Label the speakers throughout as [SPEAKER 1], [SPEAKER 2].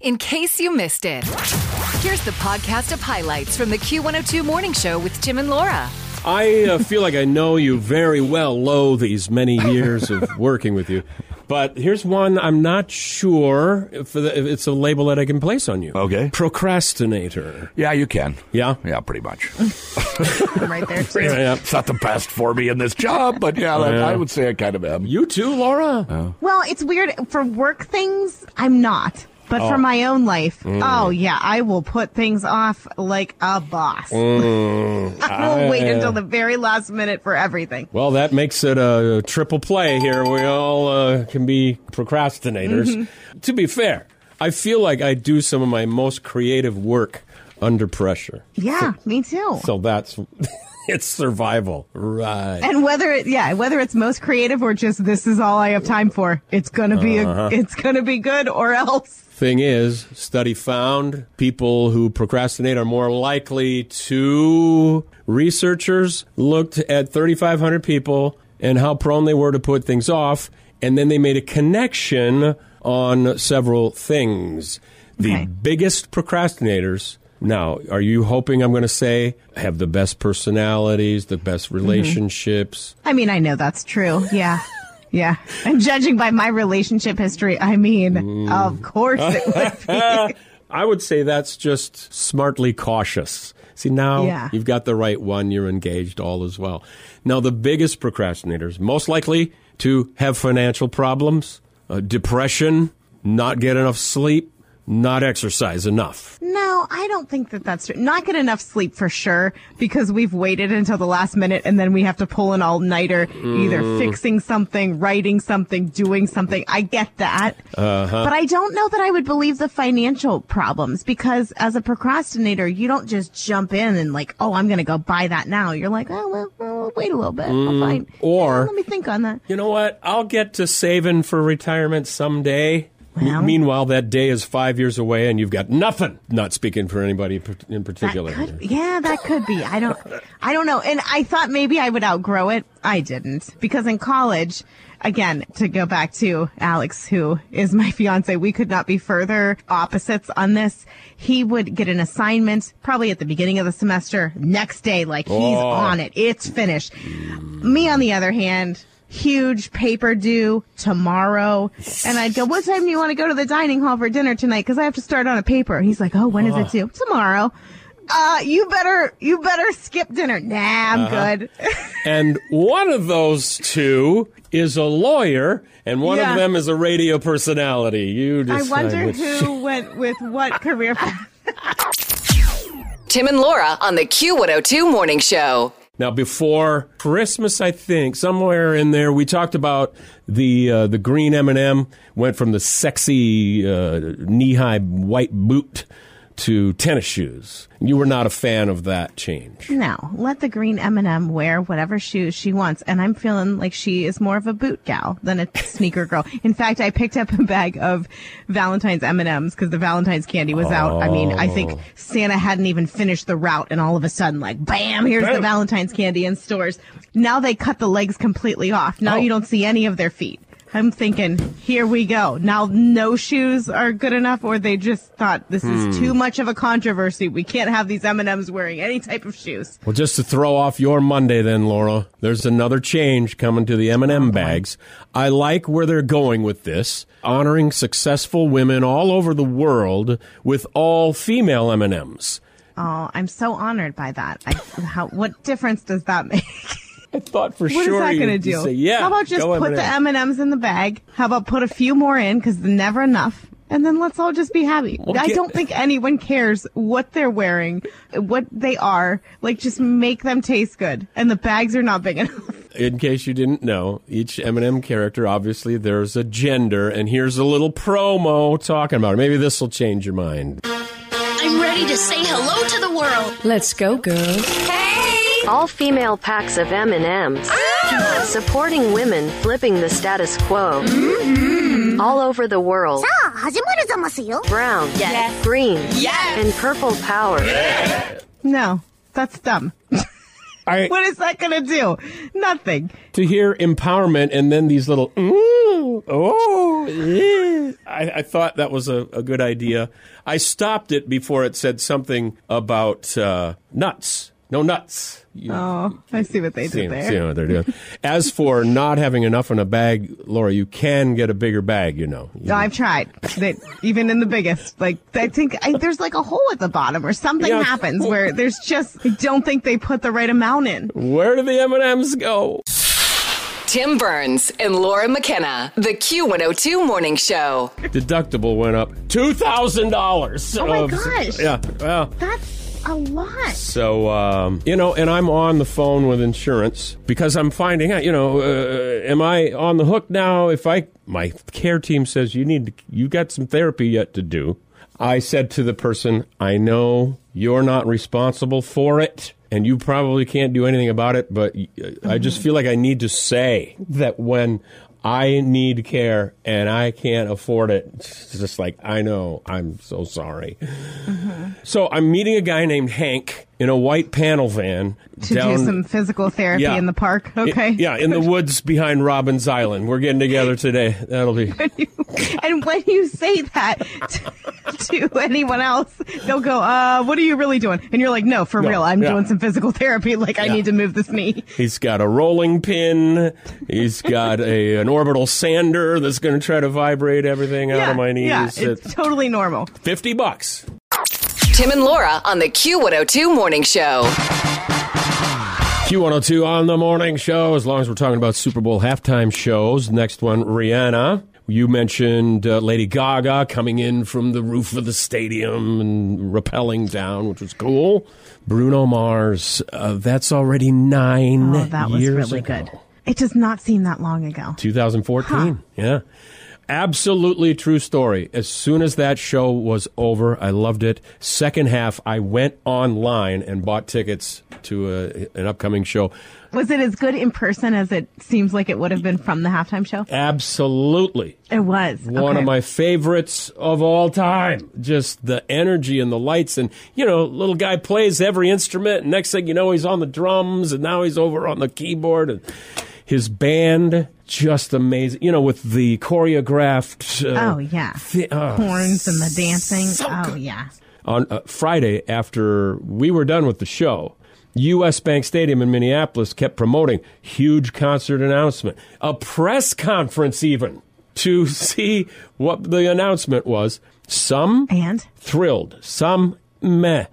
[SPEAKER 1] In case you missed it, here's the podcast of highlights from the Q102 Morning Show with Tim and Laura.
[SPEAKER 2] I uh, feel like I know you very well, Lo, these many years of working with you. But here's one I'm not sure if, the, if it's a label that I can place on you.
[SPEAKER 3] Okay.
[SPEAKER 2] Procrastinator.
[SPEAKER 3] Yeah, you can.
[SPEAKER 2] Yeah?
[SPEAKER 3] Yeah, pretty much.
[SPEAKER 4] I'm right there. too.
[SPEAKER 2] Yeah.
[SPEAKER 3] it's not the best for me in this job, but yeah, that-
[SPEAKER 2] Yeah.
[SPEAKER 3] I would say I kind of am.
[SPEAKER 2] You too, Laura?
[SPEAKER 4] Well, it's weird. For work things, I'm not. But for oh. my own life, mm. oh yeah, I will put things off like a boss. Mm. I will wait until ah. the very last minute for everything.
[SPEAKER 2] Well, that makes it a triple play here. We all uh, can be procrastinators. Mm-hmm. To be fair, I feel like I do some of my most creative work under pressure.
[SPEAKER 4] Yeah, me too.
[SPEAKER 2] So that's it's survival, right?
[SPEAKER 4] And whether it, yeah, whether it's most creative or just this is all I have time for, it's gonna be a, uh-huh. it's gonna be good or else.
[SPEAKER 2] Thing is, study found people who procrastinate are more likely to. Researchers looked at 3,500 people and how prone they were to put things off, and then they made a connection on several things. The
[SPEAKER 4] Okay.
[SPEAKER 2] biggest procrastinators. Now, are you hoping I'm going to say have the best personalities, the best relationships?
[SPEAKER 4] I mean, I know that's true. Yeah. Yeah. And judging by my relationship history, I mean, of course it would be.
[SPEAKER 2] I would say that's just smartly cautious. See, now
[SPEAKER 4] Yeah.
[SPEAKER 2] you've got the right one, you're engaged, all is well. Now, the biggest procrastinators, most likely to have financial problems, uh, depression, not get enough sleep, not exercise enough.
[SPEAKER 4] No, I don't think that that's true. Not get enough sleep for sure because we've waited until the last minute and then we have to pull an all nighter, either mm. fixing something, writing something, doing something. I get that. Uh-huh. But I don't know that I would believe the financial problems because as a procrastinator, you don't just jump in and like, oh, I'm going to go buy that now. You're like, oh, well, well wait a little bit. I'll mm, find.
[SPEAKER 2] Or-
[SPEAKER 4] Yeah, let me think on that.
[SPEAKER 2] You know what? I'll get to saving for retirement someday.
[SPEAKER 4] Well-
[SPEAKER 2] Meanwhile, that day is five years away and you've got nothing. Not speaking for anybody in particular.
[SPEAKER 4] That could, yeah, that could be. I don't, I don't know. And I thought maybe I would outgrow it. I didn't because in college, again, to go back to Alex, who is my fiance, we could not be further opposites on this. He would get an assignment probably at the beginning of the semester, next day, like he's
[SPEAKER 2] Oh.
[SPEAKER 4] on it. It's finished. Me, on the other hand, huge paper due tomorrow. And I'd go, what time do you want to go to the dining hall for dinner tonight? Cause I have to start on a paper. He's like, oh, when is it due? Tomorrow. Uh, you better, you better skip dinner. Nah, I'm good.
[SPEAKER 2] And one of those two is a lawyer, and one
[SPEAKER 4] Yeah.
[SPEAKER 2] of them is a radio personality. You
[SPEAKER 4] I wonder
[SPEAKER 2] which.
[SPEAKER 4] who went with what career path.
[SPEAKER 1] Tim and Laura on the Q102 Morning Show.
[SPEAKER 2] Now, before Christmas, I think somewhere in there we talked about the uh, the green M and m went from the sexy uh, knee high white boot to tennis shoes. You were not a fan of that change.
[SPEAKER 4] No, let the green M&M wear whatever shoes she wants. And I'm feeling like she is more of a boot gal than a sneaker girl. In fact, I picked up a bag of Valentine's M&Ms because the Valentine's candy was out. I mean, I think Santa hadn't even finished the route and all of a sudden like, bam, here's the Valentine's candy in stores. Now they cut the legs completely off. Now
[SPEAKER 2] Oh.
[SPEAKER 4] you don't see any of their feet. I'm thinking, here we go. Now no shoes are good enough, or they just thought this is too much of a controversy. We can't have these M&Ms wearing any type of shoes.
[SPEAKER 2] Well, just to throw off your Monday, then, Laura, there's another change coming to the M&M bags. I like where they're going with this, honoring successful women all over the world with all female M&Ms.
[SPEAKER 4] Oh, I'm so honored by that. I, how, what difference does that make?
[SPEAKER 2] I thought for
[SPEAKER 4] What is
[SPEAKER 2] sure
[SPEAKER 4] that
[SPEAKER 2] you'd
[SPEAKER 4] going to do?
[SPEAKER 2] say, yeah.
[SPEAKER 4] How about just put the
[SPEAKER 2] M&M.
[SPEAKER 4] M&Ms in the bag? How about put a few more in because they're never enough? And then let's all just be happy.
[SPEAKER 2] Well,
[SPEAKER 4] I
[SPEAKER 2] get-
[SPEAKER 4] don't think anyone cares what they're wearing, what they are. Like, just make them taste good. And the bags are not big enough.
[SPEAKER 2] In case you didn't know, each M&M character, obviously, there's a gender, and here's a little promo talking about it. Maybe this will change your mind.
[SPEAKER 5] I'm ready to say hello to the world.
[SPEAKER 6] Let's go, girls.
[SPEAKER 7] All all-female packs of M&Ms, supporting women flipping the status quo mm-hmm. all over the world. Brown, yes. green, yes. and purple power.
[SPEAKER 4] No, that's dumb.
[SPEAKER 2] I,
[SPEAKER 4] what is that going to do? Nothing.
[SPEAKER 2] To hear empowerment and then these little, ooh, oh, yeah. I, I, thought that was a, a, good idea. I stopped it before it said something about uh, nuts no nuts You-
[SPEAKER 4] Oh, I see what they
[SPEAKER 2] see,
[SPEAKER 4] did there.
[SPEAKER 2] see what they're doing as for not having enough in a bag laura you can get a bigger bag you know
[SPEAKER 4] No, I've tried. That even in the biggest, like I think I, there's like a hole at the bottom, or something
[SPEAKER 2] Yeah.
[SPEAKER 4] happens where there's just I don't think they put the right amount in.
[SPEAKER 2] where do the m&ms go
[SPEAKER 1] Tim Burns and Laura McKenna, the Q102 Morning Show.
[SPEAKER 2] deductible went up $2000
[SPEAKER 4] Oh my
[SPEAKER 2] of-
[SPEAKER 4] gosh.
[SPEAKER 2] yeah well
[SPEAKER 4] That's a lot.
[SPEAKER 2] So, um, you know, and I'm on the phone with insurance because I'm finding out, you know, uh, am I on the hook now? If I, my care team says you need, you got some therapy yet to do. I said to the person, I know you're not responsible for it and you probably can't do anything about it, but uh, I just feel like I need to say that when I need care and I can't afford it, it's just like, I know, I'm so sorry. Mm-hmm. So I'm meeting a guy named Hank in a white panel van
[SPEAKER 4] To
[SPEAKER 2] down
[SPEAKER 4] do some physical therapy
[SPEAKER 2] Yeah.
[SPEAKER 4] in the park. Okay.
[SPEAKER 2] yeah, in the woods behind Robbins Island. We're getting together today. That'll be
[SPEAKER 4] and when you say that to, to anyone else, they'll go, uh, what are you really doing? And you're like, no, for
[SPEAKER 2] No,
[SPEAKER 4] real, I'm
[SPEAKER 2] yeah.
[SPEAKER 4] doing some physical therapy. Like, I need to move this knee.
[SPEAKER 2] He's got a rolling pin. He's got a an orbital sander that's going to try to vibrate everything out of my knees.
[SPEAKER 4] yeah, it's
[SPEAKER 2] It's
[SPEAKER 4] totally normal.
[SPEAKER 2] 50 bucks.
[SPEAKER 1] Tim and Laura on the Q102 Morning Show.
[SPEAKER 2] Q102 on the morning show, as long as we're talking about Super Bowl halftime shows. Next one, Rihanna. You mentioned uh, Lady Gaga coming in from the roof of the stadium and rappelling down, which was cool. Bruno Mars, uh, that's already nine
[SPEAKER 4] Oh, that was really
[SPEAKER 2] ago.
[SPEAKER 4] good. It does not seem that long ago.
[SPEAKER 2] 2014. Yeah. Absolutely true story. As soon as that show was over, I loved it. Second half, I went online and bought tickets to a, an upcoming show.
[SPEAKER 4] Was it as good in person as it seems like it would have been from the halftime show?
[SPEAKER 2] Absolutely.
[SPEAKER 4] It was.
[SPEAKER 2] One
[SPEAKER 4] Okay.
[SPEAKER 2] of my favorites of all time. Just the energy and the lights. And, you know, little guy plays every instrument. And next thing you know, he's on the drums. And now he's over on the keyboard. And his band, just amazing. You know, with the choreographed. Uh,
[SPEAKER 4] Oh, yeah.
[SPEAKER 2] thi- oh,
[SPEAKER 4] Horns and the dancing.
[SPEAKER 2] so
[SPEAKER 4] oh, yeah.
[SPEAKER 2] on uh, Friday after we were done with the show, U.S. Bank Stadium in Minneapolis kept promoting huge concert announcement, a press conference even to see what the announcement was. Some
[SPEAKER 4] And?
[SPEAKER 2] thrilled, some meh.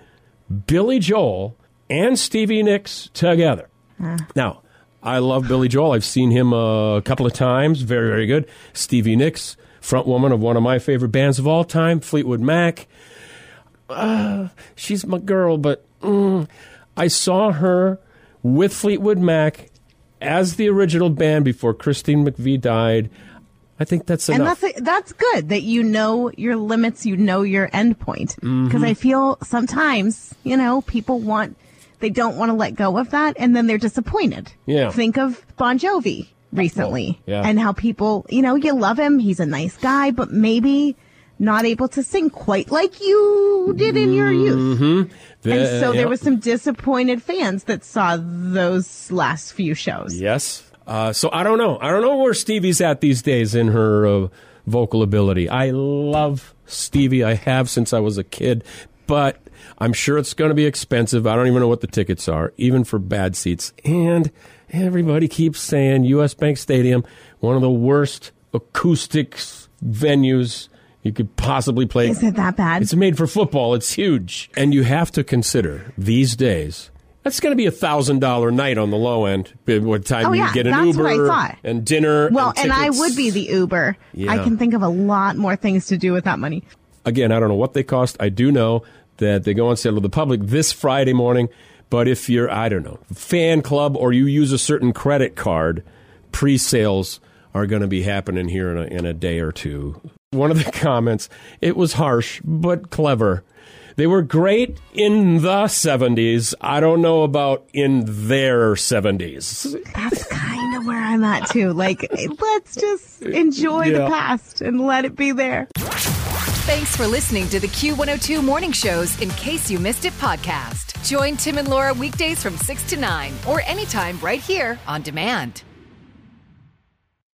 [SPEAKER 2] Billy Joel and Stevie Nicks together. Now, I love Billy Joel. I've seen him a couple of times. Very, very good. Stevie Nicks, front woman of one of my favorite bands of all time, Fleetwood Mac. Uh, she's my girl, but mm, I saw her with Fleetwood Mac as the original band before Christine McVie died. I think that's enough.
[SPEAKER 4] And that's that's good that you know your limits, you know your end point. Because
[SPEAKER 2] Mm-hmm.
[SPEAKER 4] I feel sometimes, you know, people want they don't want to let go of that, and then they're disappointed.
[SPEAKER 2] Yeah.
[SPEAKER 4] Think of Bon Jovi recently,
[SPEAKER 2] Oh, yeah.
[SPEAKER 4] and how people, you know, you love him, he's a nice guy, but maybe not able to sing quite like you did in your youth. And
[SPEAKER 2] The-
[SPEAKER 4] so
[SPEAKER 2] yeah.
[SPEAKER 4] there was some disappointed fans that saw those last few shows.
[SPEAKER 2] Yes. Uh, so I don't know. I don't know where Stevie's at these days in her uh, vocal ability. I love Stevie. I have since I was a kid, but I'm sure it's going to be expensive. I don't even know what the tickets are, even for bad seats. And everybody keeps saying U.S. Bank Stadium, one of the worst acoustics venues you could possibly play.
[SPEAKER 4] Is it that bad?
[SPEAKER 2] It's made for football. It's huge. And you have to consider these days, that's going to be a thousand dollar night on the low end. What time
[SPEAKER 4] Oh,
[SPEAKER 2] you
[SPEAKER 4] yeah,
[SPEAKER 2] get an
[SPEAKER 4] that's what I
[SPEAKER 2] Uber
[SPEAKER 4] thought.
[SPEAKER 2] and dinner.
[SPEAKER 4] well,
[SPEAKER 2] and,
[SPEAKER 4] and I would be the Uber. I can think of a lot more things to do with that money.
[SPEAKER 2] Again, I don't know what they cost. I do know that they go on sale to the public this Friday morning. But if you're, I don't know, fan club or you use a certain credit card, pre sales are going to be happening here in a, in a day or two. One of the comments, it was harsh, but clever. They were great in the 70s. I don't know about in their 70s.
[SPEAKER 4] That's kind of where I'm at too. Like, let's just enjoy
[SPEAKER 2] Yeah.
[SPEAKER 4] the past and let it be there.
[SPEAKER 1] Thanks for listening to the Q102 Morning Shows In Case You Missed It podcast. Join Tim and Laura weekdays from 6 to 9 or anytime right here on demand.